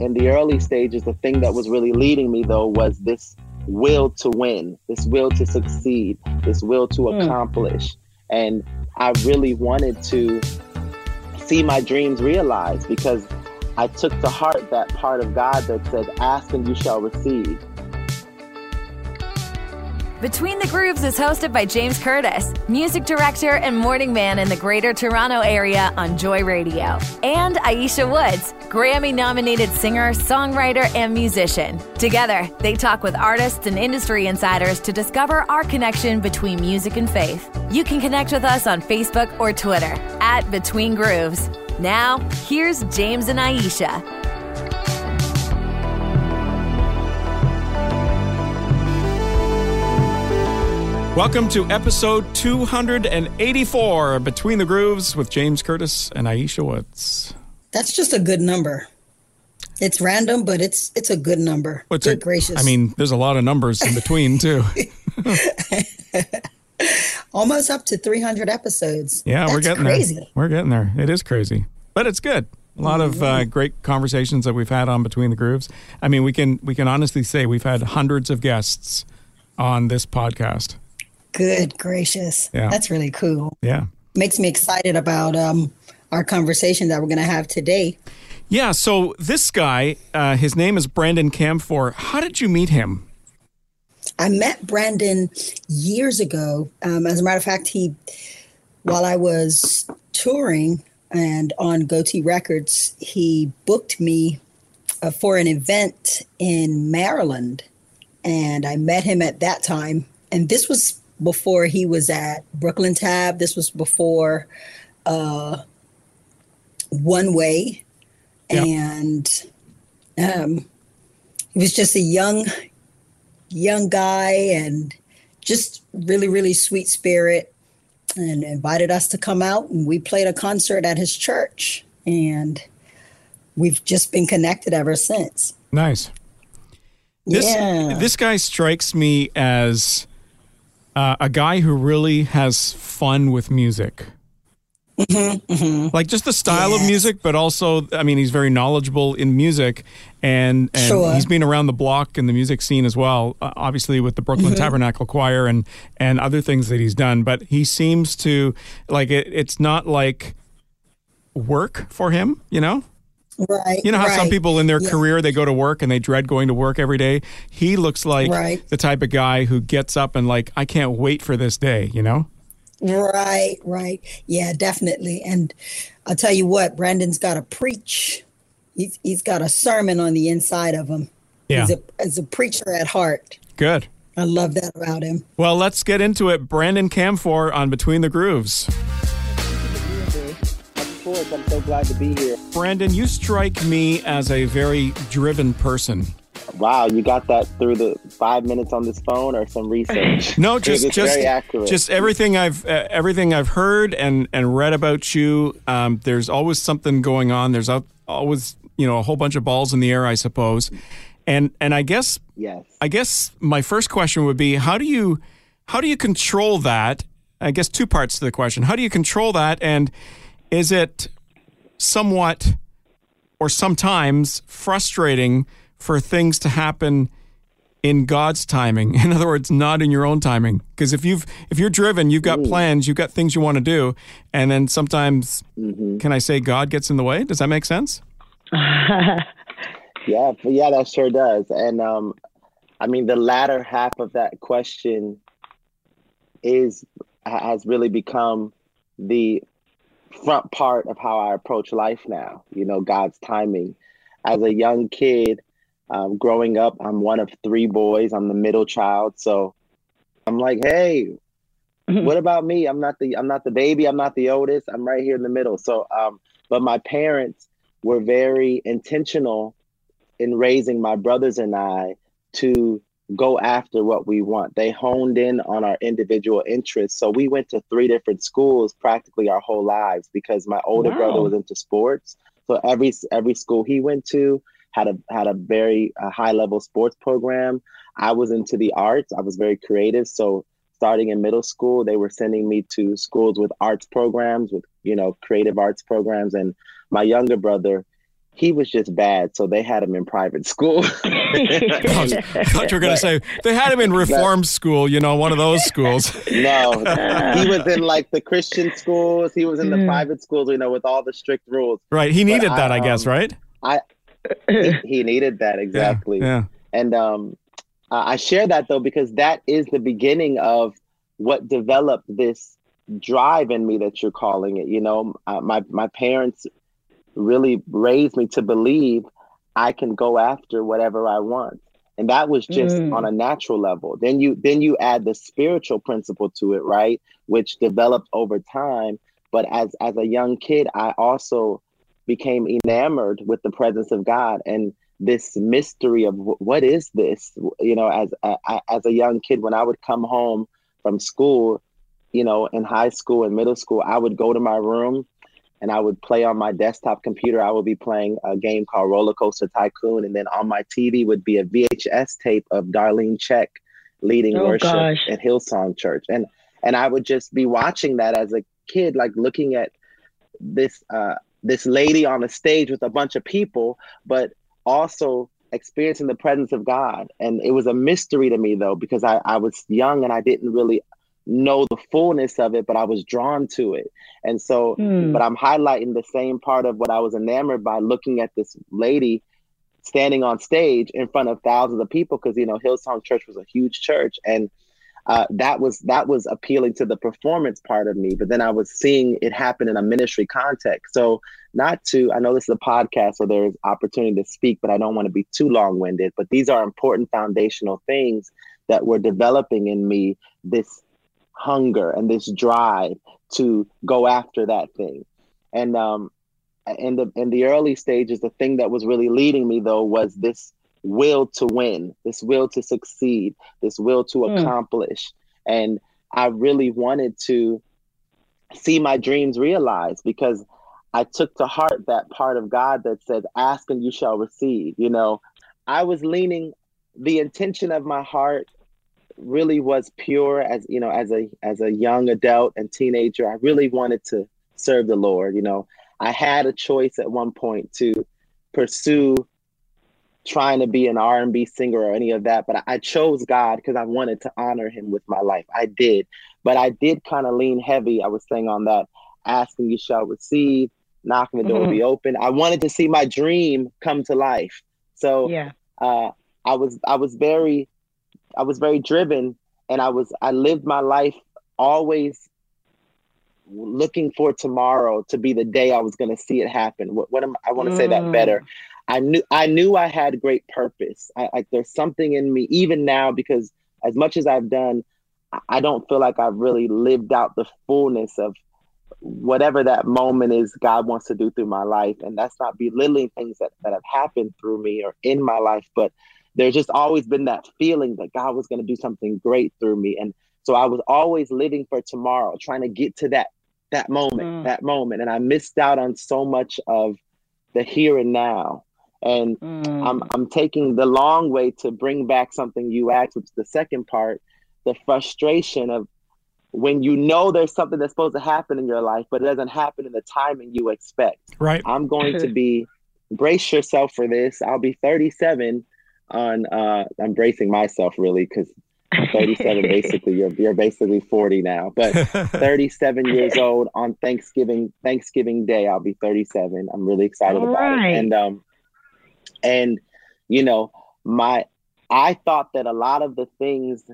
in the early stages, the thing that was really leading me though was this will to win, this will to succeed, this will to mm. accomplish. And I really wanted to see my dreams realized because I took to heart that part of God that said, Ask and you shall receive. Between the Grooves is hosted by James Curtis, music director and morning man in the Greater Toronto Area on Joy Radio, and Ayiesha Woods, Grammy nominated singer, songwriter, and musician. Together, they talk with artists and industry insiders to discover our connection between music and faith. You can connect with us on Facebook or Twitter at Between Grooves. Now, here's James and Ayiesha. Welcome to episode 284 Between the Grooves with James Curtis and Ayiesha Woods. That's just a good number. It's random, but it's it's a good number. What's good a, gracious. I mean, there's a lot of numbers in between too. Almost up to 300 episodes. Yeah, That's we're getting crazy. there. We're getting there. It is crazy, but it's good. A lot of uh, mm-hmm. great conversations that we've had on Between the Grooves. I mean, we can we can honestly say we've had hundreds of guests on this podcast. Good gracious. Yeah. That's really cool. Yeah. Makes me excited about um, our conversation that we're going to have today. Yeah. So this guy, uh, his name is Brandon Camphor. How did you meet him? I met Brandon years ago. Um, as a matter of fact, he, while I was touring and on Gotee Records, he booked me uh, for an event in Maryland. And I met him at that time. And this was before he was at Brooklyn Tab. This was before uh, One Way, and um, he was just a young, young guy and just really, really sweet spirit. And invited us to come out, and we played a concert at his church, and we've just been connected ever since. Nice. This, yeah. This guy strikes me as uh, a guy who really has fun with music. Mm-hmm, mm-hmm. Like just the style yes. of music, but also, I mean, he's very knowledgeable in music, and and sure. he's been around the block in the music scene as well. Uh, obviously, with the Brooklyn mm-hmm. Tabernacle Choir and and other things that he's done. But he seems to like it. It's not like work for him, you know. Right. You know how right. some people in their yeah. career they go to work and they dread going to work every day. He looks like right. the type of guy who gets up and like I can't wait for this day. You know. Right. Right. Yeah. Definitely. And I'll tell you what, Brandon's got to preach. He's he's got a sermon on the inside of him. Yeah. He's a, he's a preacher at heart. Good. I love that about him. Well, let's get into it. Brandon Camphor on Between the Grooves. I'm so glad to be here. Brandon, you strike me as a very driven person. Wow, you got that through the five minutes on this phone or some research? no, just just just everything I've uh, everything I've heard and and read about you. Um, there's always something going on. There's always you know a whole bunch of balls in the air, I suppose. And and I guess yes, I guess my first question would be how do you how do you control that? I guess two parts to the question. How do you control that and is it somewhat or sometimes frustrating for things to happen in God's timing. In other words, not in your own timing. Because if you've if you're driven, you've got mm. plans, you've got things you want to do, and then sometimes, mm-hmm. can I say God gets in the way? Does that make sense? yeah, yeah, that sure does. And um, I mean, the latter half of that question is has really become the front part of how I approach life now. You know, God's timing. As a young kid, um, growing up, I'm one of three boys. I'm the middle child, so I'm like, hey, what about me? I'm not the I'm not the baby. I'm not the oldest. I'm right here in the middle. So, um, but my parents were very intentional in raising my brothers and I to go after what we want. They honed in on our individual interests. So we went to three different schools practically our whole lives because my older wow. brother was into sports. So every every school he went to had a had a very uh, high level sports program. I was into the arts. I was very creative. So starting in middle school, they were sending me to schools with arts programs, with you know creative arts programs. And my younger brother, he was just bad, so they had him in private school. I thought you were going to say they had him in reform school, you know, one of those schools. no, he was in like the Christian schools. He was in the mm. private schools, you know, with all the strict rules. Right. He needed but that, I, I guess, um, right? I he, he, needed that exactly. Yeah. yeah. And um, I share that though because that is the beginning of what developed this drive in me that you're calling it. You know, uh, my my parents really raised me to believe I can go after whatever I want. And that was just mm. on a natural level. Then you then you add the spiritual principle to it, right? Which developed over time. But as as a young kid, I also became enamored with the presence of God and this mystery of what is this? You know, as a, as a young kid, when I would come home from school, you know, in high school and middle school, I would go to my room and I would play on my desktop computer. I would be playing a game called Roller Coaster Tycoon, and then on my TV would be a VHS tape of Darlene Zschech leading oh, worship gosh. at Hillsong Church, and and I would just be watching that as a kid, like looking at this uh, this lady on the stage with a bunch of people, but also experiencing the presence of God. And it was a mystery to me though, because I, I was young and I didn't really know the fullness of it, but I was drawn to it. And so, mm. but I'm highlighting the same part of what I was enamored by looking at this lady standing on stage in front of thousands of people because you know Hillsong Church was a huge church and uh, that was that was appealing to the performance part of me but then i was seeing it happen in a ministry context so not to i know this is a podcast so there's opportunity to speak but i don't want to be too long-winded but these are important foundational things that were developing in me this hunger and this drive to go after that thing. And um, in the in the early stages, the thing that was really leading me though was this will to win, this will to succeed, this will to mm. accomplish. And I really wanted to see my dreams realized because I took to heart that part of God that says, ask and you shall receive. You know, I was leaning the intention of my heart really was pure as you know as a as a young adult and teenager i really wanted to serve the lord you know. I had a choice at one point to pursue trying to be an r&b singer or any of that but i chose god because i wanted to honor him with my life. I did. But i did kind of lean heavy i was saying on that asking you shall receive. Knocking the door mm-hmm. be open. I wanted to see my dream come to life. So yeah. uh, i was i was very I was very driven and I was I lived my life always looking for tomorrow to be the day I was going to see it happen. What, what am I want to mm. say that better? Mm. I knew I knew I had great purpose. I, like there's something in me even now because as much as I've done, I don't feel like I've really lived out the fullness of whatever that moment is God wants to do through my life. And that's not belittling things that, that have happened through me or in my life, but there's just always been that feeling that God was going to do something great through me. And so I was always living for tomorrow, trying to get to that that moment, mm. that moment. And I missed out on so much of the here and now. And mm. I'm I'm taking the long way to bring back something you asked, which is the second part, the frustration of when you know there's something that's supposed to happen in your life, but it doesn't happen in the timing you expect. Right. I'm going to be brace yourself for this. I'll be 37 on uh I'm bracing myself really because 37 basically you're you're basically 40 now but 37 years old on Thanksgiving Thanksgiving Day I'll be 37 I'm really excited All about right. it and um and you know my I thought that a lot of the things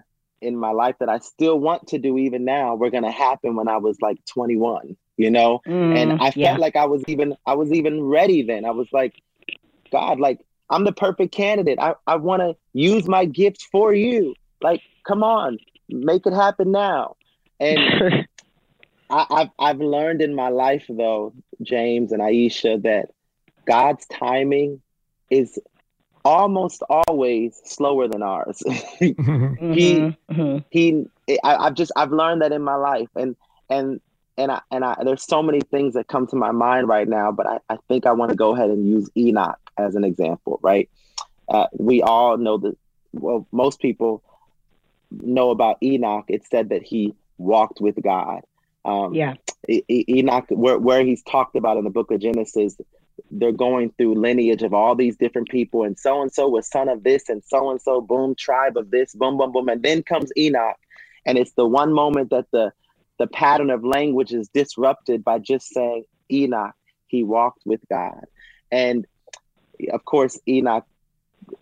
in my life that I still want to do even now were going to happen when I was like 21 you know mm, and I felt yeah. like I was even I was even ready then I was like God like I'm the perfect candidate. I, I want to use my gifts for you. Like, come on, make it happen now. And I, I've I've learned in my life though, James and Ayiesha, that God's timing is almost always slower than ours. mm-hmm. He mm-hmm. he I, have just I've learned that in my life and and and I and I there's so many things that come to my mind right now, but I, I think I want to go ahead and use Enoch as an example, right? Uh, we all know that, well, most people know about Enoch. It said that he walked with God. Um, yeah. E- Enoch, where, where he's talked about in the book of Genesis, they're going through lineage of all these different people, and so and so was son of this, and so and so, boom, tribe of this, boom, boom, boom, and then comes Enoch, and it's the one moment that the the pattern of language is disrupted by just saying Enoch, he walked with God, and of course Enoch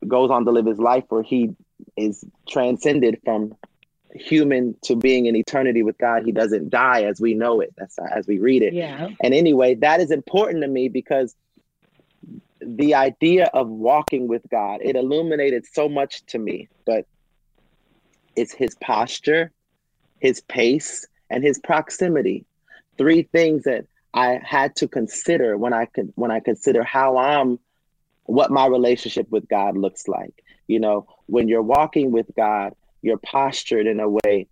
goes on to live his life where he is transcended from human to being in eternity with God. He doesn't die as we know it, that's as we read it. Yeah. And anyway, that is important to me because the idea of walking with God, it illuminated so much to me, but it's his posture, his pace, and his proximity. Three things that I had to consider when I could when I consider how I'm what my relationship with God looks like. You know, when you're walking with God, you're postured in a way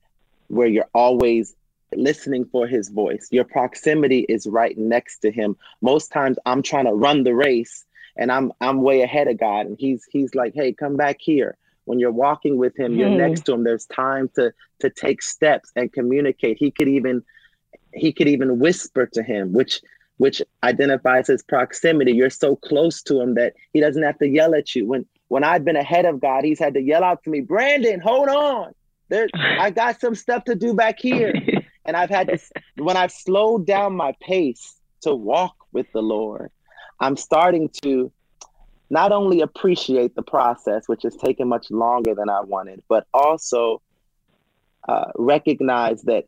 where you're always listening for his voice. Your proximity is right next to him. Most times I'm trying to run the race and I'm I'm way ahead of God and he's he's like, "Hey, come back here." When you're walking with him, you're hmm. next to him. There's time to to take steps and communicate. He could even he could even whisper to him, which which identifies his proximity. You're so close to him that he doesn't have to yell at you. When when I've been ahead of God, he's had to yell out to me, Brandon, hold on. There, I got some stuff to do back here. And I've had to, when I've slowed down my pace to walk with the Lord, I'm starting to not only appreciate the process, which has taken much longer than I wanted, but also uh, recognize that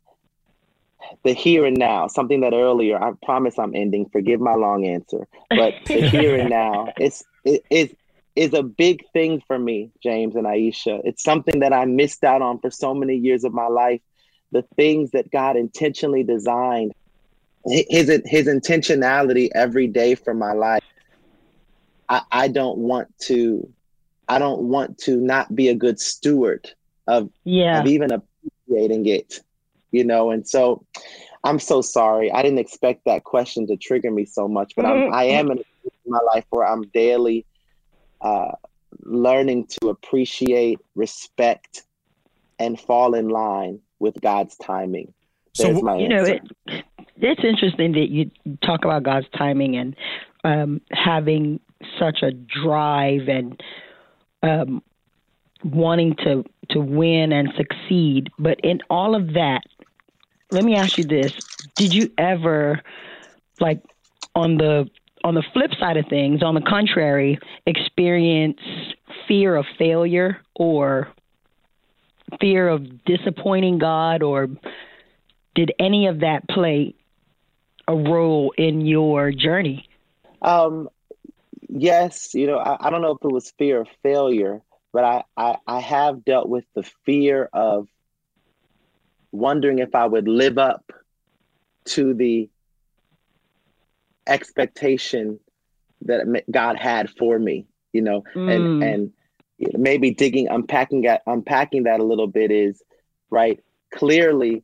the here and now, something that earlier, I promise I'm ending, forgive my long answer, but the here and now, it's, it, it's, is a big thing for me, James and Ayiesha. It's something that I missed out on for so many years of my life. The things that God intentionally designed, his his intentionality every day for my life. I, I don't want to, I don't want to not be a good steward of, yeah. of even appreciating it, you know. And so, I'm so sorry. I didn't expect that question to trigger me so much, but I'm, I am in my life where I'm daily uh, learning to appreciate, respect, and fall in line with God's timing. There's so you know, it, it's interesting that you talk about God's timing and um, having such a drive and um, wanting to to win and succeed. But in all of that, let me ask you this: Did you ever, like, on the on the flip side of things, on the contrary, experience fear of failure or fear of disappointing God, or did any of that play a role in your journey? Um, yes, you know, I, I don't know if it was fear of failure, but I, I, I have dealt with the fear of wondering if I would live up to the expectation that God had for me, you know, mm. and and maybe digging, unpacking that, unpacking that a little bit is right. Clearly,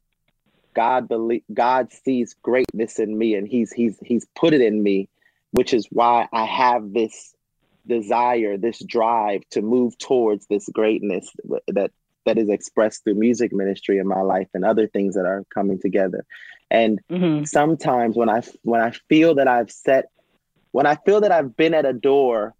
God believe God sees greatness in me, and He's He's He's put it in me, which is why I have this desire, this drive to move towards this greatness that that is expressed through music ministry in my life and other things that are coming together. And mm-hmm. sometimes when I when I feel that I've set when I feel that I've been at a door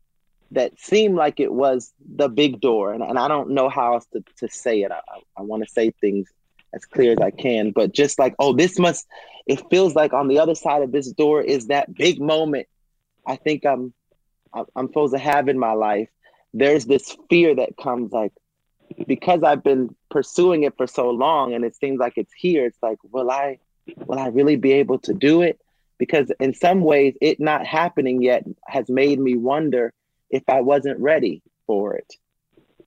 that seemed like it was the big door, and, and I don't know how else to, to say it. I, I want to say things as clear as I can, but just like, oh, this must, it feels like on the other side of this door is that big moment I think I'm, I'm supposed to have in my life. There's this fear that comes like, because I've been pursuing it for so long and it seems like it's here, it's like, will I, will I really be able to do it? Because in some ways, it not happening yet has made me wonder if I wasn't ready for it,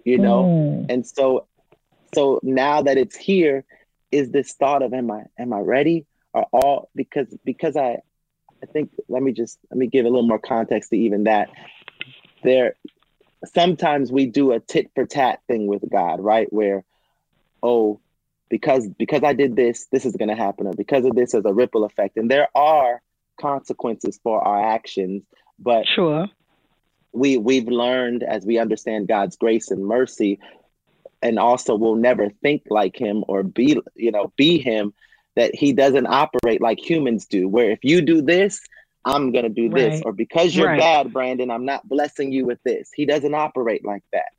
you know? Mm. And so, so now that it's here, is this thought of am I am I ready or all because because I I think let me just let me give a little more context to even that. There sometimes we do a tit for tat thing with God, right? Where, oh, because because I did this, this is going to happen, or because of this, there's a ripple effect, and there are consequences for our actions. But sure, we we've learned as we understand God's grace and mercy, and also we'll never think like Him or be you know be Him, that He doesn't operate like humans do. Where if you do this, I'm going to do this. Or because you're right. bad, Brandon, I'm not blessing you with this. He doesn't operate like that.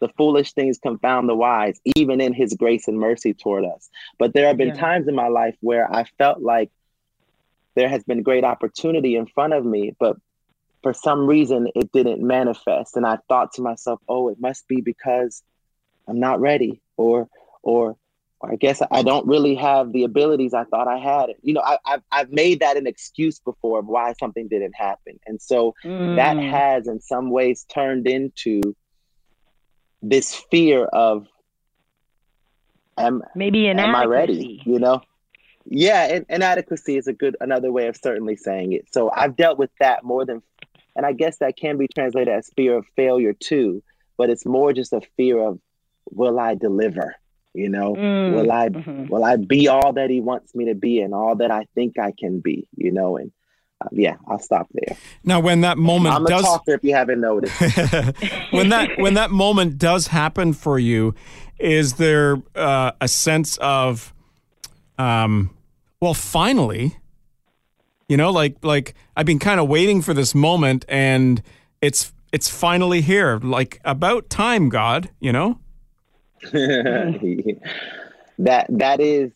The foolish things confound the wise, even in his grace and mercy toward us. But there have been yeah. times in my life where I felt like there has been great opportunity in front of me, but for some reason it didn't manifest. And I thought to myself, oh, it must be because I'm not ready or or I guess I don't really have the abilities I thought I had. You know, I, have I've made that an excuse before of why something didn't happen, and so mm. that has, in some ways, turned into this fear of, am maybe inadequacy. Am I ready? You know, yeah, inadequacy is a good another way of certainly saying it. So I've dealt with that more than, and I guess that can be translated as fear of failure too, but it's more just a fear of, will I deliver? You know, mm, will I mm-hmm. will I be all that he wants me to be and all that I think I can be? You know, and uh, yeah, I'll stop there. Now, when that moment I'm does, a talker if you haven't noticed. when that when that moment does happen for you, is there uh, a sense of, um, well, finally, you know, like like I've been kind of waiting for this moment, and it's it's finally here. Like about time, God. You know. that that is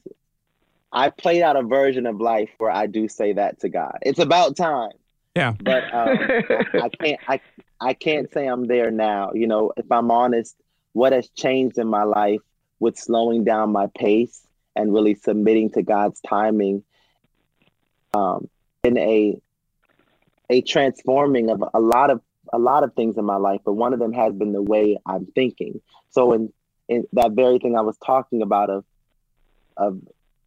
I played out a version of life where I do say that to God. It's about time. Yeah. But um, I, I can't I I can't say I'm there now. You know, if I'm honest, what has changed in my life with slowing down my pace and really submitting to God's timing um, in a a transforming of a lot of a lot of things in my life, but one of them has been the way I'm thinking. So in in that very thing I was talking about of of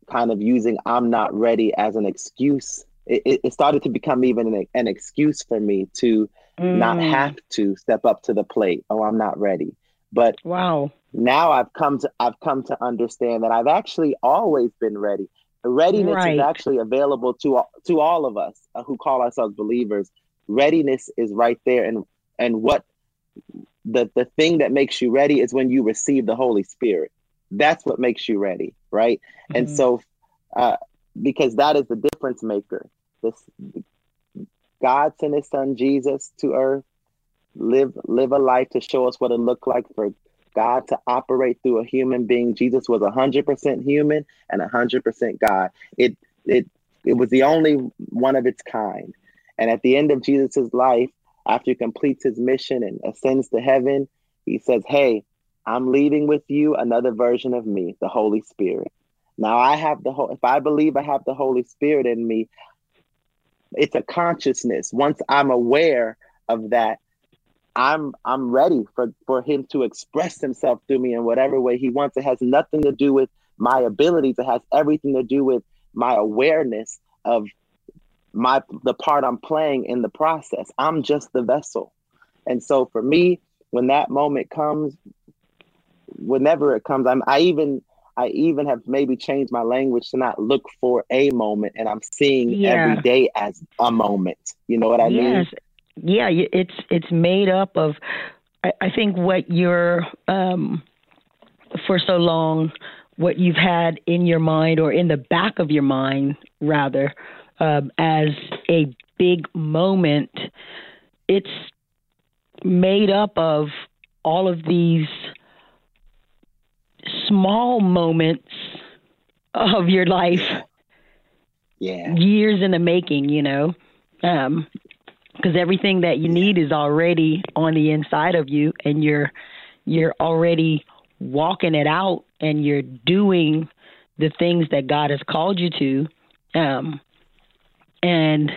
kind of using I'm not ready as an excuse. It, it started to become even an, an excuse for me to mm. not have to step up to the plate. Oh, I'm not ready. But wow, now I've come to I've come to understand that I've actually always been ready. The readiness right. is actually available to to all of us uh, who call ourselves believers. Readiness is right there, and and what the the thing that makes you ready is when you receive the Holy Spirit. That's what makes you ready, right? Mm-hmm. And so, uh, because that is the difference maker. This God sent His Son Jesus to earth, live live a life to show us what it looked like for God to operate through a human being. Jesus was hundred percent human and hundred percent God. It it it was the only one of its kind. And at the end of Jesus's life, after he completes his mission and ascends to heaven, he says, Hey, I'm leaving with you another version of me, the Holy Spirit. Now I have the whole if I believe I have the Holy Spirit in me, it's a consciousness. Once I'm aware of that, I'm I'm ready for, for him to express himself through me in whatever way he wants. It has nothing to do with my abilities. It has everything to do with my awareness of my the part I'm playing in the process. I'm just the vessel. And so for me, when that moment comes, whenever it comes, I'm I even I even have maybe changed my language to not look for a moment and I'm seeing yeah. every day as a moment. You know what I yes. mean? Yeah, it's it's made up of I, I think what you're um for so long what you've had in your mind or in the back of your mind rather um, as a big moment, it's made up of all of these small moments of your life. Yeah. Years in the making, you know. Um, because everything that you need is already on the inside of you and you're you're already walking it out and you're doing the things that God has called you to. Um, and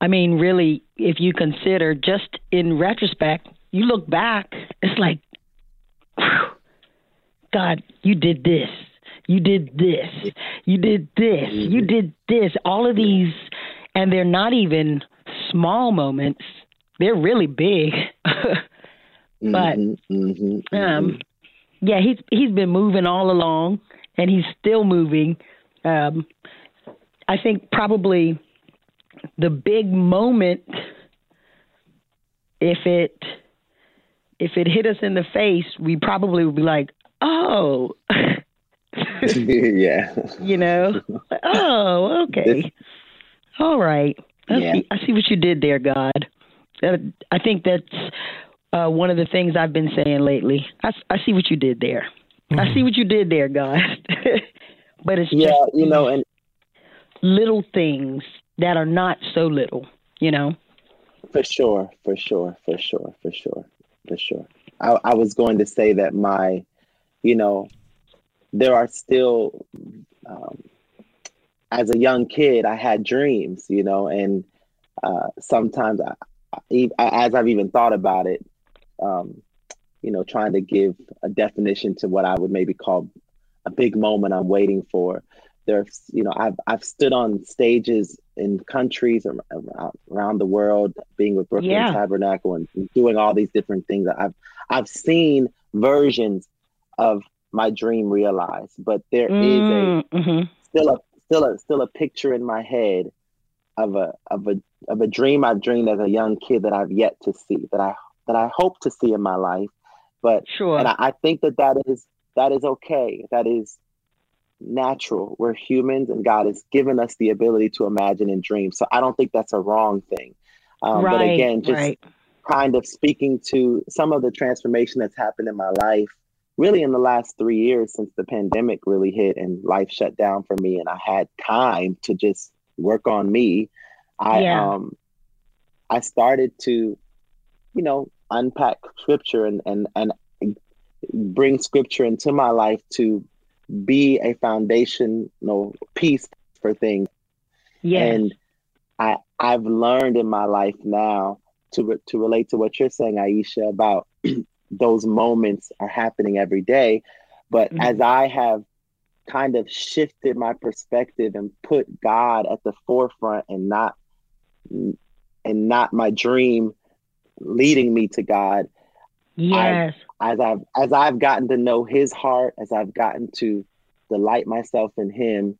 I mean, really, if you consider just in retrospect, you look back, it's like, whew, God, you did this. You did this. You did this. You mm-hmm. did this. All of these, and they're not even small moments. They're really big. but mm-hmm, mm-hmm, um, yeah, he's he's been moving all along, and he's still moving. Um, I think probably the big moment, if it if it hit us in the face, we probably would be like, "Oh." yeah. You know. Oh, okay. All right. I, yeah. see, I see what you did there, God. Uh, I think that's uh, one of the things I've been saying lately. I, I see what you did there. Mm-hmm. I see what you did there, God. but it's yeah, just, you know, and little things that are not so little, you know. For sure, for sure, for sure, for sure, for sure. I, I was going to say that my, you know, there are still, um, as a young kid, I had dreams, you know, and uh, sometimes I, I, as I've even thought about it, um, you know, trying to give a definition to what I would maybe call a big moment I'm waiting for. There's, you know, I've I've stood on stages in countries around the world, being with Brooklyn yeah. Tabernacle and doing all these different things. I've I've seen versions of my dream realized, but there mm, is a mm-hmm. still a still a still a picture in my head of a of a of a dream I've dreamed as a young kid that I've yet to see that I that I hope to see in my life. But sure, and I, I think that that is that is okay. That is natural. We're humans, and God has given us the ability to imagine and dream. So I don't think that's a wrong thing. Um, right, but again, just right. kind of speaking to some of the transformation that's happened in my life, really in the last three years since the pandemic really hit and life shut down for me, and I had time to just work on me. I yeah. um, I started to, you know, unpack scripture and and and bring scripture into my life to be a foundational piece for things. Yes. And I I've learned in my life now to re- to relate to what you're saying, Ayiesha, about those moments are happening every day. But mm-hmm. as I have kind of shifted my perspective and put God at the forefront and not and not my dream leading me to God. Yes. I, as I've as I've gotten to know his heart, as I've gotten to delight myself in him,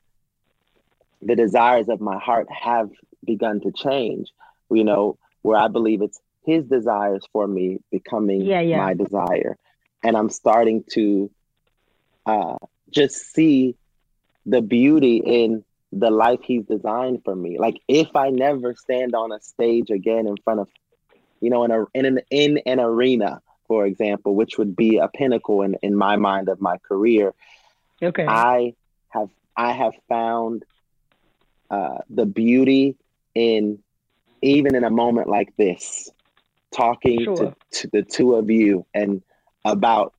the desires of my heart have begun to change. You know, where I believe it's his desires for me becoming yeah, yeah. my desire. And I'm starting to uh, just see the beauty in the life he's designed for me. Like if I never stand on a stage again in front of, you know, in a in an in an arena, for example, which would be a pinnacle in, in my mind of my career. Okay. I have I have found uh, the beauty in even in a moment like this, talking sure. to, to the two of you and about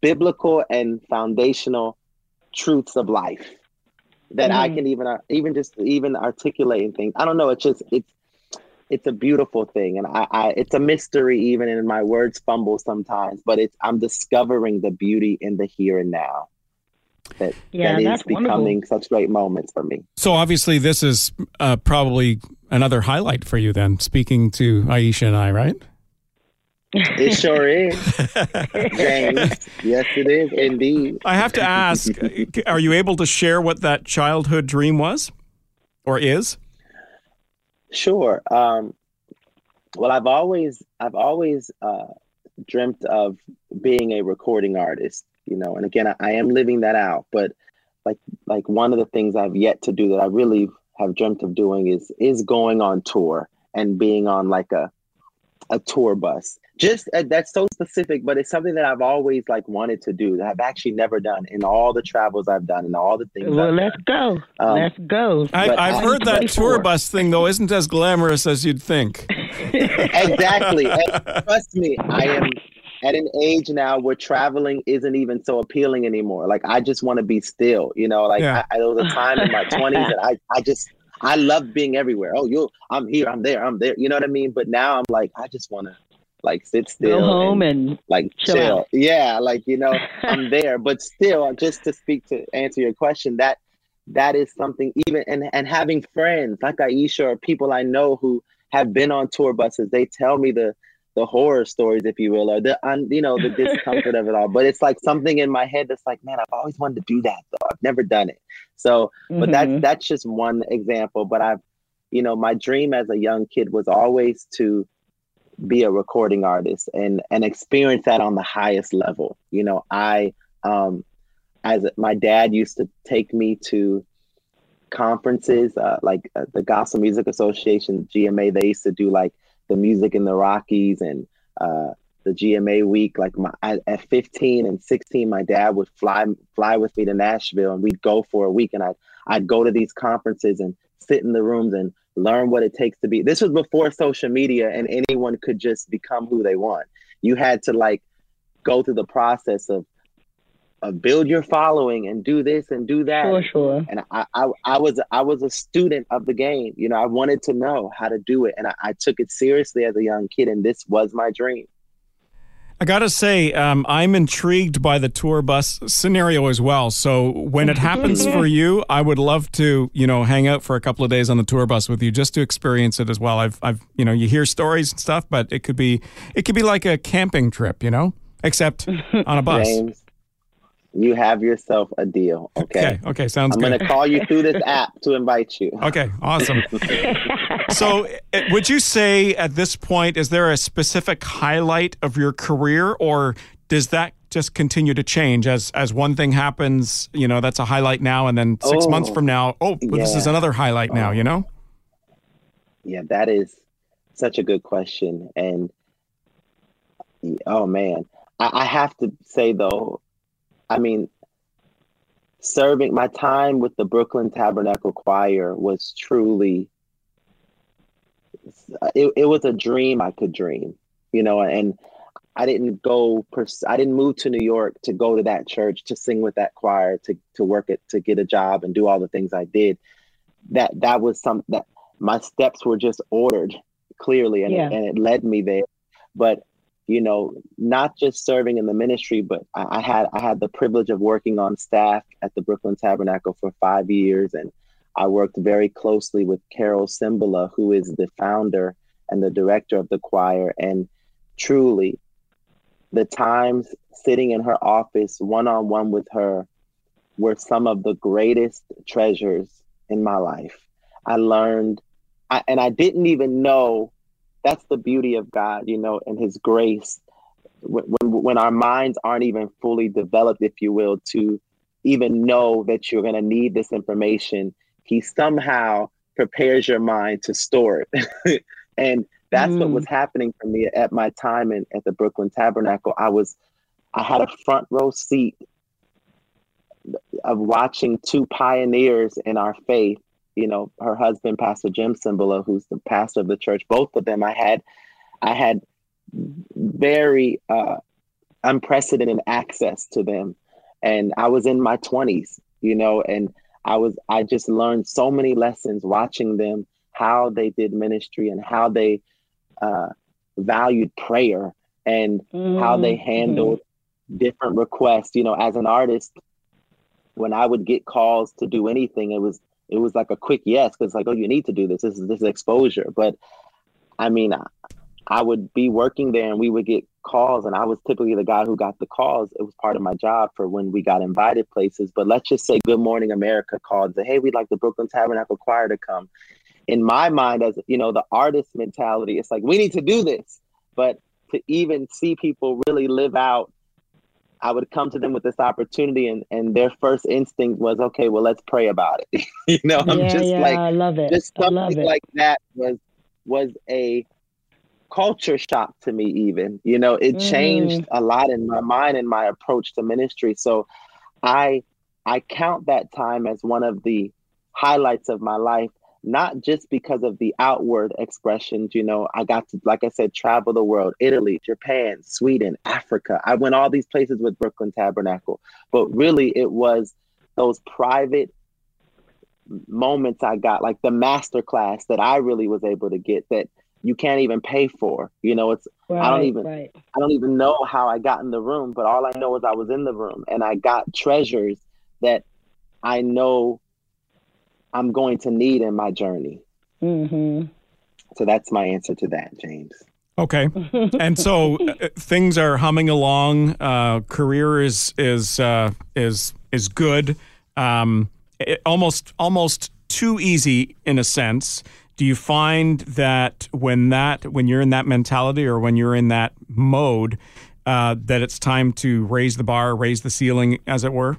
biblical and foundational truths of life that mm. I can even uh, even just even articulating things. I don't know. It's just it's it's a beautiful thing, and I, I it's a mystery even and my words fumble sometimes. But it's I'm discovering the beauty in the here and now. That yeah, that is becoming wonderful. such great moments for me. So obviously, this is uh, probably another highlight for you. Then speaking to Ayiesha and I, right? It sure is, James. Yes, it is indeed. I have to ask: Are you able to share what that childhood dream was, or is? Sure. Um, well, I've always, I've always uh, dreamt of being a recording artist. You know, and again, I, I am living that out. But like, like one of the things I've yet to do that I really have dreamt of doing is is going on tour and being on like a a tour bus just uh, that's so specific but it's something that i've always like wanted to do that i've actually never done in all the travels i've done and all the things well I've let's done. go um, let's go I, have heard that tour bus thing though isn't as glamorous as you'd think exactly and trust me i am at an age now where traveling isn't even so appealing anymore like i just want to be still you know like yeah. I, I, there was a time in my 20s that i i just I love being everywhere. Oh, you, I'm here, I'm there, I'm there. You know what I mean? But now I'm like, I just want to like sit still, go home and, and like chill. chill. Yeah, like you know, I'm there. But still, just to speak to answer your question, that that is something. Even and and having friends like Ayiesha or people I know who have been on tour buses, they tell me the the horror stories, if you will, or the un, you know the discomfort of it all. But it's like something in my head that's like, man, I've always wanted to do that though. I've never done it. So, mm-hmm. but that's that's just one example. But I've, you know, my dream as a young kid was always to be a recording artist and and experience that on the highest level. You know, I um as my dad used to take me to conferences, uh, like uh, the Gospel Music Association, GMA. They used to do like the music in the Rockies and uh, the GMA week. Like my at, at 15 and 16, my dad would fly fly with me to Nashville, and we'd go for a week. And I'd I'd go to these conferences and sit in the rooms and learn what it takes to be. This was before social media, and anyone could just become who they want. You had to like go through the process of of build your following and do this and do that. Sure, sure. And I, I, I was I was a student of the game. You know, I wanted to know how to do it, and I, I took it seriously as a young kid, and this was my dream. I got to say, um, I'm intrigued by the tour bus scenario as well. So when it happens for you, I would love to, you know, hang out for a couple of days on the tour bus with you just to experience it as well. I've, I've, you know, you hear stories and stuff, but it could be, it could be like a camping trip, you know, except on a bus. James, you have yourself a deal. Okay. Okay. okay sounds I'm good. I'm going to call you through this app to invite you. Okay. Awesome. so, eh, would you say at this point, is there a specific highlight of your career, or does that just continue to change as as one thing happens? You know, that's a highlight now, and then six oh, months from now, oh, well, yeah. this is another highlight now. You know. Yeah, that is such a good question, and oh man, I, I have to say though, I mean, serving my time with the Brooklyn Tabernacle Choir was truly it, it was a dream I could dream, you know, and I didn't go pers- I didn't move to New York to go to that church to sing with that choir to to work it to get a job and do all the things I did. That that was some that my steps were just ordered clearly and, yeah. and it led me there. But you know, not just serving in the ministry, but I, I, had I had the privilege of working on staff at the Brooklyn Tabernacle for five years, and I worked very closely with Carol Cymbala, who is the founder and the director of the choir, and truly, the times sitting in her office one on one with her were some of the greatest treasures in my life. I learned, I, and I didn't even know that's the beauty of God, you know, and His grace. When, when, when our minds aren't even fully developed, if you will, to even know that you're going to need this information, He somehow prepares your mind to store it. and that's mm. what was happening for me at my time in, at the Brooklyn Tabernacle. I was, I had a front row seat of watching two pioneers in our faith you know, her husband, Pastor Jim Cymbala, who's the pastor of the church, both of them, I had, I had very uh, unprecedented access to them, and I was in my twenties, you know, and I was, I just learned so many lessons watching them, how they did ministry and how they uh, valued prayer and mm-hmm. how they mm-hmm. handled mm-hmm. different requests. You know, as an artist, when I would get calls to do anything, it was it was like a quick yes because like oh you need to do this. This is this is exposure. But i mean i would be working there and we would get calls and i was typically the guy who got the calls. It was part of my job for when we got invited places. But let's just say good morning america called and hey we'd like the brooklyn tabernacle choir to come. In my mind as you know the artist mentality it's like we need to do this. But to even see people really live out I would come to them with this opportunity, and, and their first instinct was, okay, well, let's pray about it. you know, I'm yeah, just yeah, like, I love it. Just something like that was was a culture shock to me. Even you know, it mm. changed a lot in my mind and my approach to ministry. So, I I count that time as one of the highlights of my life not just because of the outward expressions. You know, I got to, like I said, travel the world Italy, Japan, Sweden, Africa. I went all these places with Brooklyn Tabernacle, but really it was those private moments I got, like the master class that I really was able to get that you can't even pay for. You know, it's right, I don't even right. I don't even know how I got in the room, but all I know is I was in the room and I got treasures that I know I'm going to need in my journey. Mm-hmm. So that's my answer to that, James. Okay, and so uh, things are humming along. Uh, career is is uh, is is good. Um, it, almost almost too easy in a sense. Do you find that when that when you're in that mentality or when you're in that mode, uh, that it's time to raise the bar, raise the ceiling, as it were?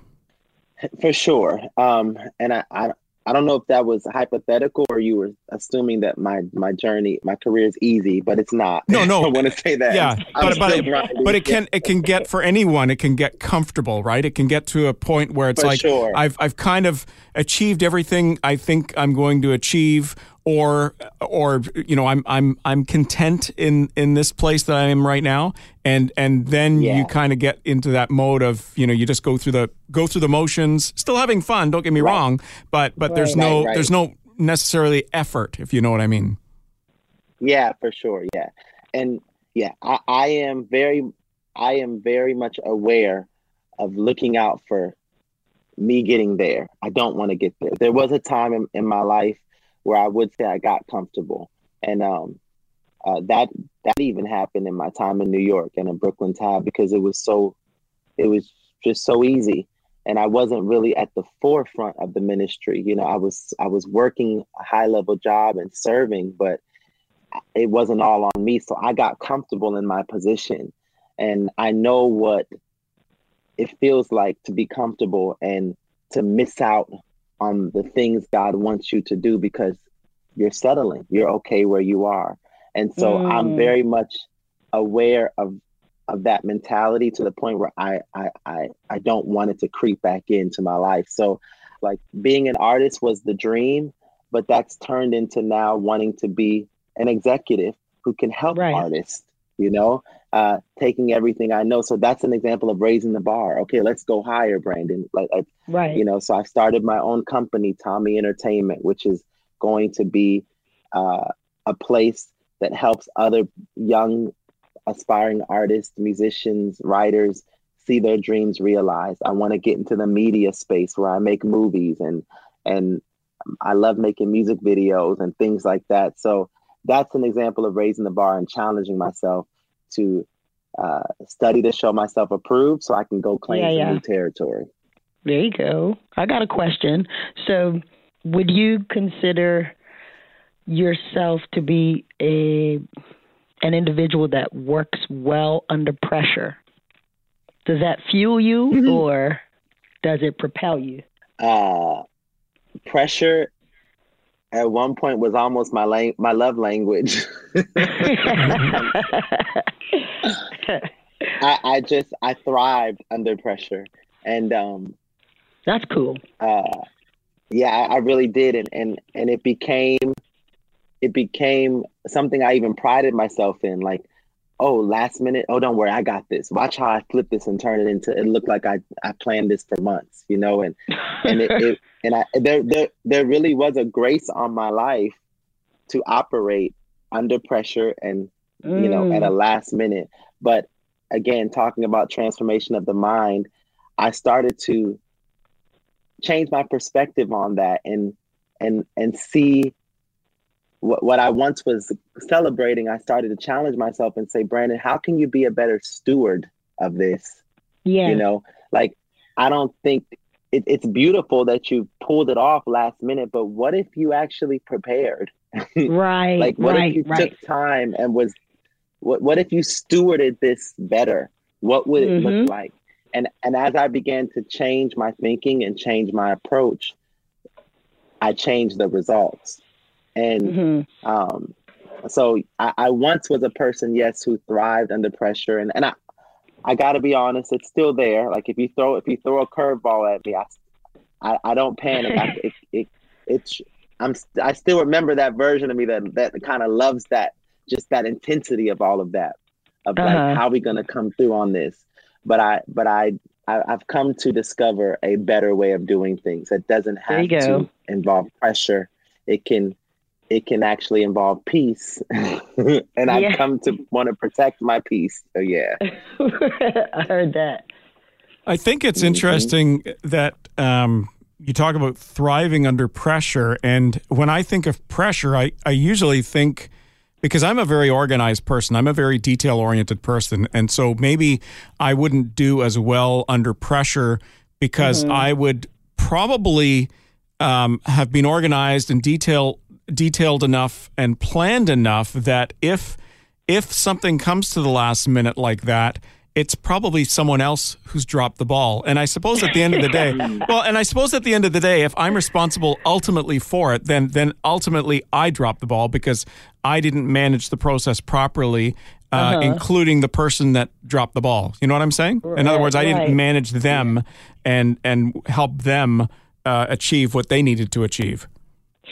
For sure. Um, and I, I I don't know if that was hypothetical or you were assuming that my my journey, my career is easy, but it's not. No, no. I want to say that. Yeah, but but, it, but it can it can get for anyone. It can get comfortable, right? It can get to a point where it's for like sure. I've I've kind of achieved everything I think I'm going to achieve, or or you know I'm I'm I'm content in in this place that I am right now, and and then yeah. you kind of get into that mode of you know you just go through the go through the motions, still having fun. Don't get me right. wrong, but but right. there's no right, there's no necessarily effort, if you know what I mean. Yeah, for sure. Yeah, and yeah, I, I am very I am very much aware of looking out for me getting there. I don't want to get there. There was a time in, in my life where I would say I got comfortable, and um, uh, that that even happened in my time in New York and in Brooklyn time because it was so, it was just so easy, and I wasn't really at the forefront of the ministry. You know, I was I was working a high level job and serving, but it wasn't all on me. So I got comfortable in my position, and I know what it feels like to be comfortable and to miss out on the things God wants you to do because you're settling. You're okay where you are. And so mm. I'm very much aware of of that mentality to the point where I, I I I don't want it to creep back into my life. So like being an artist was the dream, but that's turned into now wanting to be an executive who can help right. artists, you know, uh, taking everything I know. So that's an example of raising the bar. Okay, let's go higher, Brandon. Like, like right. You know, so I started my own company, Tommy Entertainment, which is going to be uh, a place that helps other young aspiring artists, musicians, writers see their dreams realized. I want to get into the media space where I make movies and and I love making music videos and things like that. So that's an example of raising the bar and challenging myself to uh, study to show myself approved so I can go claim yeah, yeah. new territory. There you go. I got a question. So, would you consider yourself to be a an individual that works well under pressure? Does that fuel you mm-hmm. or does it propel you? Uh, pressure at one point was almost my lang- my love language. I, I just I thrived under pressure, and um, that's cool. Uh, yeah, I, I really did, and and and it became it became something I even prided myself in. Like, oh, last minute, oh, don't worry, I got this. Watch how I flip this and turn it into. It looked like I I planned this for months, you know, and and it, it and I there there there really was a grace on my life to operate under pressure and mm. you know at a mm. last minute. But again, talking about transformation of the mind, I started to change my perspective on that and and and see what, what I once was celebrating, I started to challenge myself and say, Brandon, how can you be a better steward of this? Yeah. You know, like I don't think it, it's beautiful that you pulled it off last minute, but what if you actually prepared? Right. like what right, if you right. took time and was what what if you stewarded this better? What would it mm-hmm. look like? And and as I began to change my thinking and change my approach, I changed the results. And mm-hmm. um, so I, I, once was a person, yes, who thrived under pressure. And, and I, I got to be honest, it's still there. Like if you throw if you throw a curveball at me, I, I, I don't panic. I, it, it, it's I'm I still remember that version of me that that kind of loves that just that intensity of all of that of uh-huh. like how we gonna come through on this. But I but I, I have come to discover a better way of doing things that doesn't have to involve pressure. It can it can actually involve peace. and yeah. I've come to want to protect my peace. So, yeah. I heard that. I think it's mm-hmm. interesting that um, you talk about thriving under pressure. And when I think of pressure, I, I usually think, because I'm a very organized person, I'm a very detail oriented person. And so maybe I wouldn't do as well under pressure because mm-hmm. I would probably um, have been organized and detail detailed enough and planned enough that if if something comes to the last minute like that, it's probably someone else who's dropped the ball. And I suppose at the end of the day, well, and I suppose at the end of the day, if I'm responsible ultimately for it, then then ultimately I dropped the ball because I didn't manage the process properly. Uh, uh-huh. including the person that dropped the ball. You know what I'm saying? In other words, I didn't manage them and and help them uh, achieve what they needed to achieve.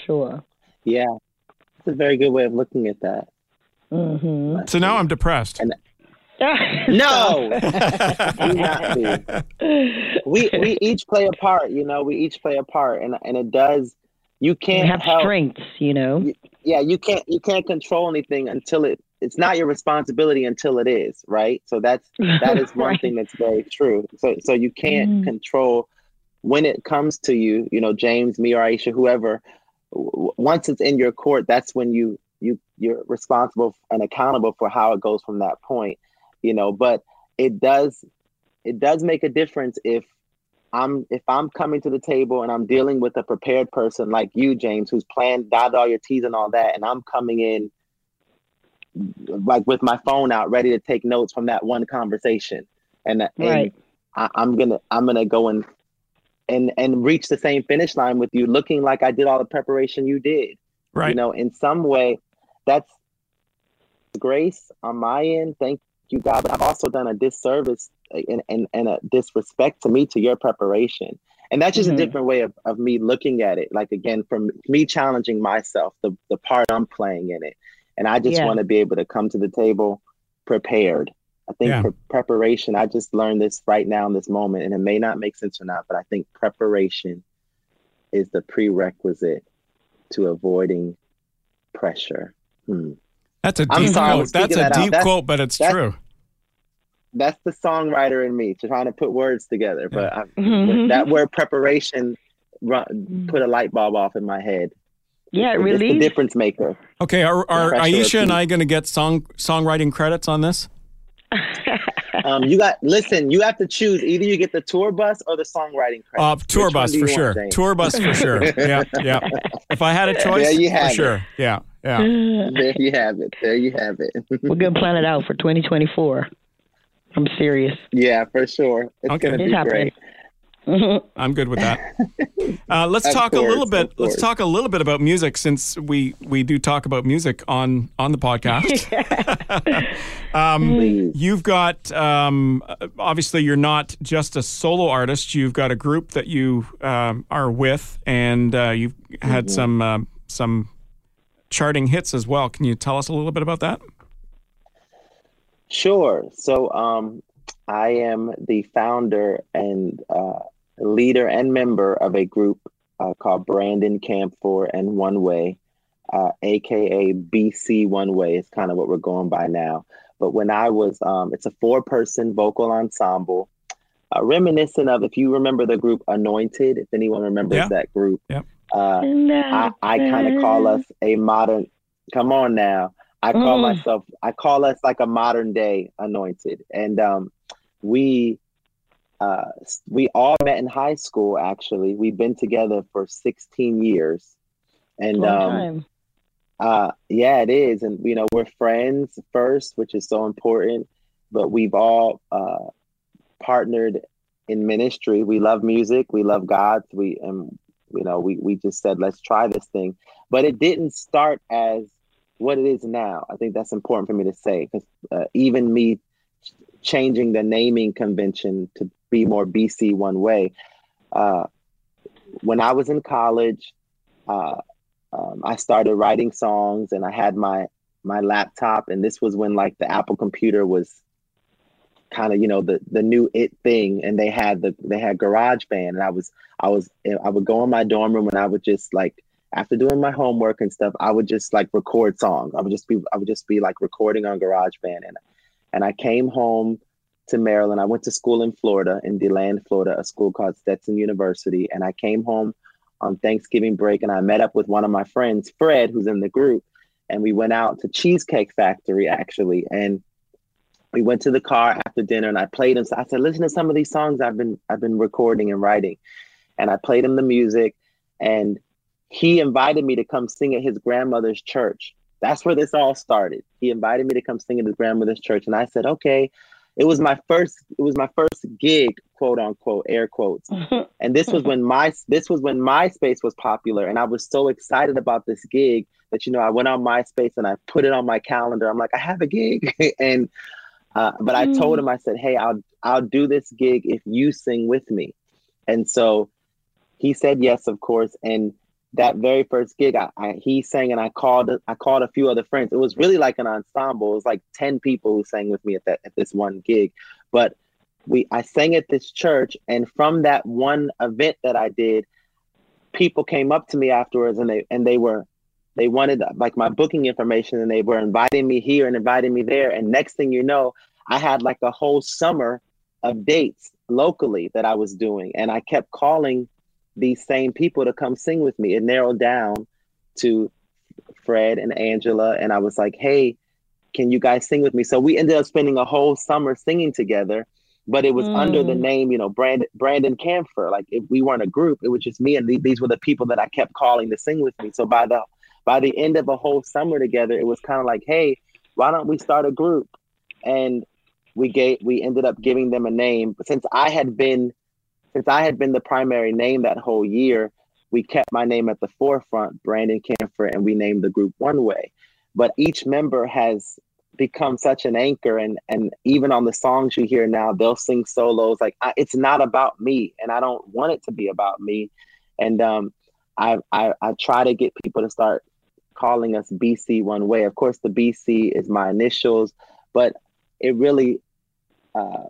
Sure. Yeah, it's a very good way of looking at that. Mm-hmm. So now I'm depressed. And, no, we we each play a part. You know, we each play a part, and and it does. You can't we have help, strengths. You know. yeah, you can't you can't control anything until it. It's not your responsibility until it is, right? So that's that is one right. thing that's very true. So so you can't mm. control when it comes to you. You know, James, me, or Ayiesha, whoever. Once it's in your court, that's when you you you're responsible and accountable for how it goes from that point you know but it does it does make a difference if i'm if i'm coming to the table and i'm dealing with a prepared person like you james who's planned dotted all your t's and all that and i'm coming in like with my phone out ready to take notes from that one conversation and, right. and I, i'm gonna i'm gonna go and and and reach the same finish line with you looking like i did all the preparation you did right you know in some way that's grace on my end. Thank you, God. But I've also done a disservice and, and, and a disrespect to me to your preparation. And that's just mm-hmm. a different way of, of me looking at it. Like again, from me challenging myself, the, the part I'm playing in it. And I just yeah. want to be able to come to the table prepared. I think yeah. pre- preparation, I just learned this right now in this moment, and it may not make sense or not, but I think preparation is the prerequisite to avoiding pressure. Hmm. That's a deep sorry, quote. That's a that deep quote, but it's that's, true. That's the songwriter in me trying to put words together. But I, that word preparation run, put a light bulb off in my head. Yeah, it really. It's the difference maker. Okay, are, are Ayiesha and I going to get song songwriting credits on this? Um, you got listen. You have to choose either you get the tour bus or the songwriting credit. Uh, tour Which bus for sure. Want, tour bus for sure. yeah, yeah. If I had a choice, there you have for it. sure. Yeah, yeah. There you have it. There you have it. We're gonna plan it out for 2024. I'm serious. Yeah, for sure. It's okay. gonna be it's great. I'm good with that. Uh, let's talk course, a little bit. Let's talk a little bit about music, since we we do talk about music on on the podcast. um, you've got um, obviously you're not just a solo artist. You've got a group that you um, are with, and uh, you've had mm-hmm. some uh, some charting hits as well. Can you tell us a little bit about that? Sure. So um, I am the founder and uh, leader and member of a group uh, called Brandon Camphor and One Way, uh, aka BC One Way is kind of what we're going by now. But when I was, um, it's a four person vocal ensemble, uh, reminiscent of, if you remember the group Anointed, if anyone remembers yeah. that group, yeah. Uh, I, I kind of call us a modern, come on now. I call mm. myself, I call us like a modern day anointed. And um, we uh, we all met in high school. Actually, we've been together for 16 years, and um, uh, yeah, it is. And you know, we're friends first, which is so important. But we've all uh, partnered in ministry. We love music. We love God. We and you know, we we just said let's try this thing. But it didn't start as what it is now. I think that's important for me to say because uh, even me changing the naming convention to be more BC one way. Uh, when I was in college, uh, um, I started writing songs, and I had my my laptop, and this was when like the Apple computer was kind of you know the the new it thing, and they had the they had GarageBand, and I was I was I would go in my dorm room, and I would just like after doing my homework and stuff, I would just like record songs. I would just be I would just be like recording on GarageBand, and and I came home to Maryland. I went to school in Florida, in DeLand, Florida, a school called Stetson University. And I came home on Thanksgiving break and I met up with one of my friends, Fred, who's in the group. And we went out to Cheesecake Factory, actually. And we went to the car after dinner and I played him. So I said, listen to some of these songs I've been I've been recording and writing. And I played him the music. And he invited me to come sing at his grandmother's church. That's where this all started. He invited me to come sing at his grandmother's church. And I said, okay, it was my first it was my first gig quote unquote air quotes. And this was when my this was when myspace was popular and i was so excited about this gig that you know i went on myspace and i put it on my calendar. I'm like i have a gig. And uh, but i told mm. him i said hey i'll i'll do this gig if you sing with me. And so he said yes of course and that very first gig, I, I, he sang and I called I called a few other friends. It was really like an ensemble. It was like ten people who sang with me at that at this one gig. But we I sang at this church, and from that one event that I did, people came up to me afterwards, and they and they were they wanted like my booking information, and they were inviting me here and inviting me there. And next thing you know, I had like a whole summer of dates locally that I was doing, and I kept calling these same people to come sing with me. It narrowed down to Fred and Angela, and I was like, hey, can you guys sing with me? So we ended up spending a whole summer singing together, but it was mm. under the mm. name, you know, Brandon Brandon Camphor. Like if we weren't a group, it was just me, and th- these were the people that I kept calling to sing with me. So by the by the end of a whole summer together, it was kind of like, hey, why don't we start a group? And we gave we ended up giving them a name. Since I had been since I had been the primary name that whole year, we kept my name at the forefront, Brandon Camphor, and we named the group One Way. But each member has become such an anchor, and and even on the songs you hear now, they'll sing solos. Like I, it's not about me, and I don't want it to be about me. And um, I, I I try to get people to start calling us BC One Way. Of course, the BC is my initials, but it really uh,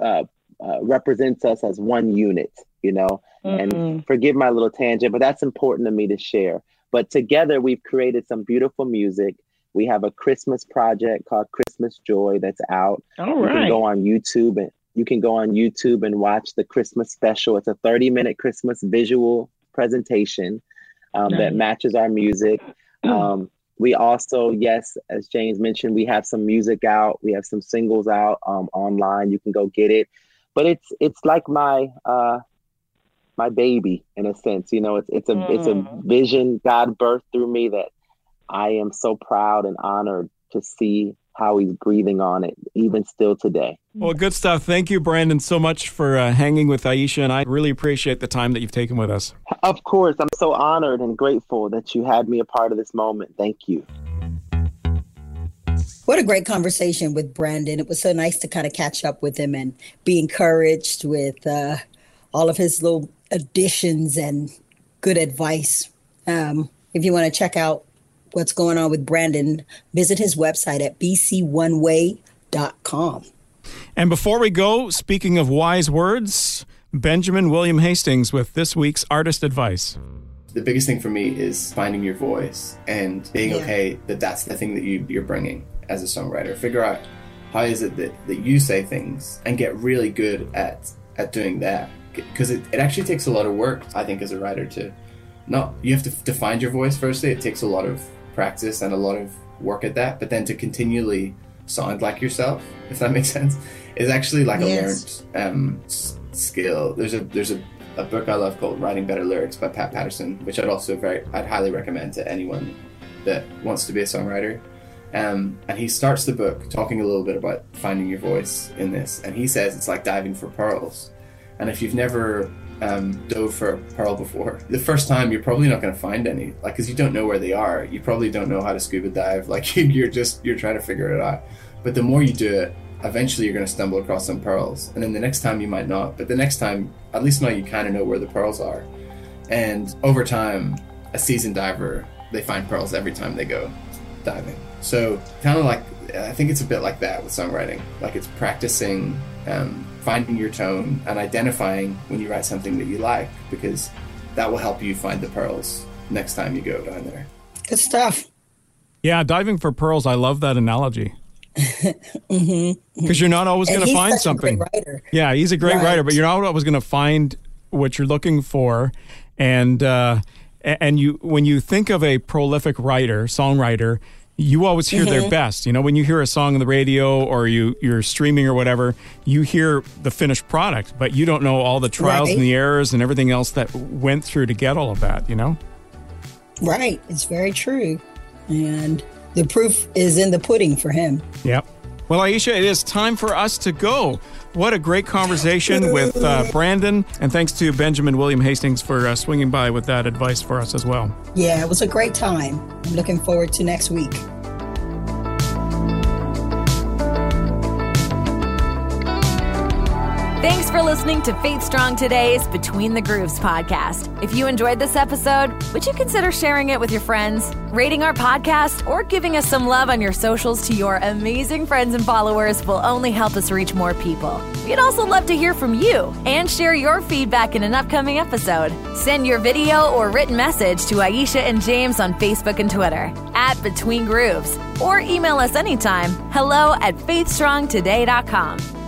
uh, uh, represents us as one unit, you know. Mm-hmm. And forgive my little tangent, but that's important to me to share. But together, we've created some beautiful music. We have a Christmas project called Christmas Joy that's out. All you can go on YouTube and you can go on YouTube and watch the Christmas special. It's a 30 minute Christmas visual presentation um, nice. that matches our music. Um, we also, yes, as James mentioned, we have some music out. We have some singles out um, online. You can go get it but it's it's like my uh my baby in a sense you know it's it's a mm. it's a mm. vision god birthed through me that i am so proud and honored to see how he's breathing on it even still today. Well good stuff. Thank you brandon so much for uh, hanging with Ayiesha and i really appreciate the time that you've taken with us. Of course. I'm so honored and grateful that you had me a part of this moment. Thank you what a great conversation with Brandon. It was so nice to kind of catch up with him and be encouraged with uh, all of his little additions and good advice. Um, if you want to check out what's going on with Brandon, visit his website at bconeway.com. And before we go, speaking of wise words, Benjamin William Hastings with this week's artist advice. The biggest thing for me is finding your voice and being yeah. okay that that's the thing that you, you're bringing as a songwriter. Figure out how is it that, that you say things and get really good at at doing that because it, it actually takes a lot of work i think as a writer to not you have to, to find your voice firstly it takes a lot of practice and a lot of work at that but then to continually sound like yourself if that makes sense is actually like yes. a learned um, skill there's a there's a, a book i love called writing better lyrics by pat pattison which i'd also very i'd highly recommend to anyone that wants to be a songwriter um, and he starts the book talking a little bit about finding your voice in this. And he says it's like diving for pearls. And if you've never um, dove for a pearl before, the first time you're probably not going to find any, like, because you don't know where they are. You probably don't know how to scuba dive. Like, you're just you're trying to figure it out. But the more you do it, eventually you're going to stumble across some pearls. And then the next time you might not. But the next time, at least now you kind of know where the pearls are. And over time, a seasoned diver, they find pearls every time they go diving. So kind of like I think it's a bit like that with songwriting. Like it's practicing, um, finding your tone, and identifying when you write something that you like, because that will help you find the pearls next time you go down there. Good stuff. Yeah, diving for pearls. I love that analogy. Because mm-hmm. you're not always going to find something. Yeah, he's a great right. writer, but you're not always going to find what you're looking for, and uh, and you when you think of a prolific writer, songwriter you always hear mm-hmm. their best. You know, when you hear a song on the radio or you you're streaming or whatever, you hear the finished product, but you don't know all the trials right. and the errors and everything else that went through to get all of that. You know, right? It's very true, and the proof is in the pudding for him. Yep. Well, Ayiesha, it is time for us to go. What a great conversation with uh, Brandon, and thanks to Benjamin William Hastings for uh, swinging by with that advice for us as well. Yeah, it was a great time. I'm looking forward to next week. Thanks for listening to Faith Strong Today's Between the Grooves podcast. If you enjoyed this episode, would you consider sharing it with your friends, rating our podcast, or giving us some love on your socials to your amazing friends and followers will only help us reach more people. We'd also love to hear from you and share your feedback in an upcoming episode. Send your video or written message to Ayiesha and James on Facebook and Twitter at Between Grooves or email us anytime hello at faithstrongtoday.com.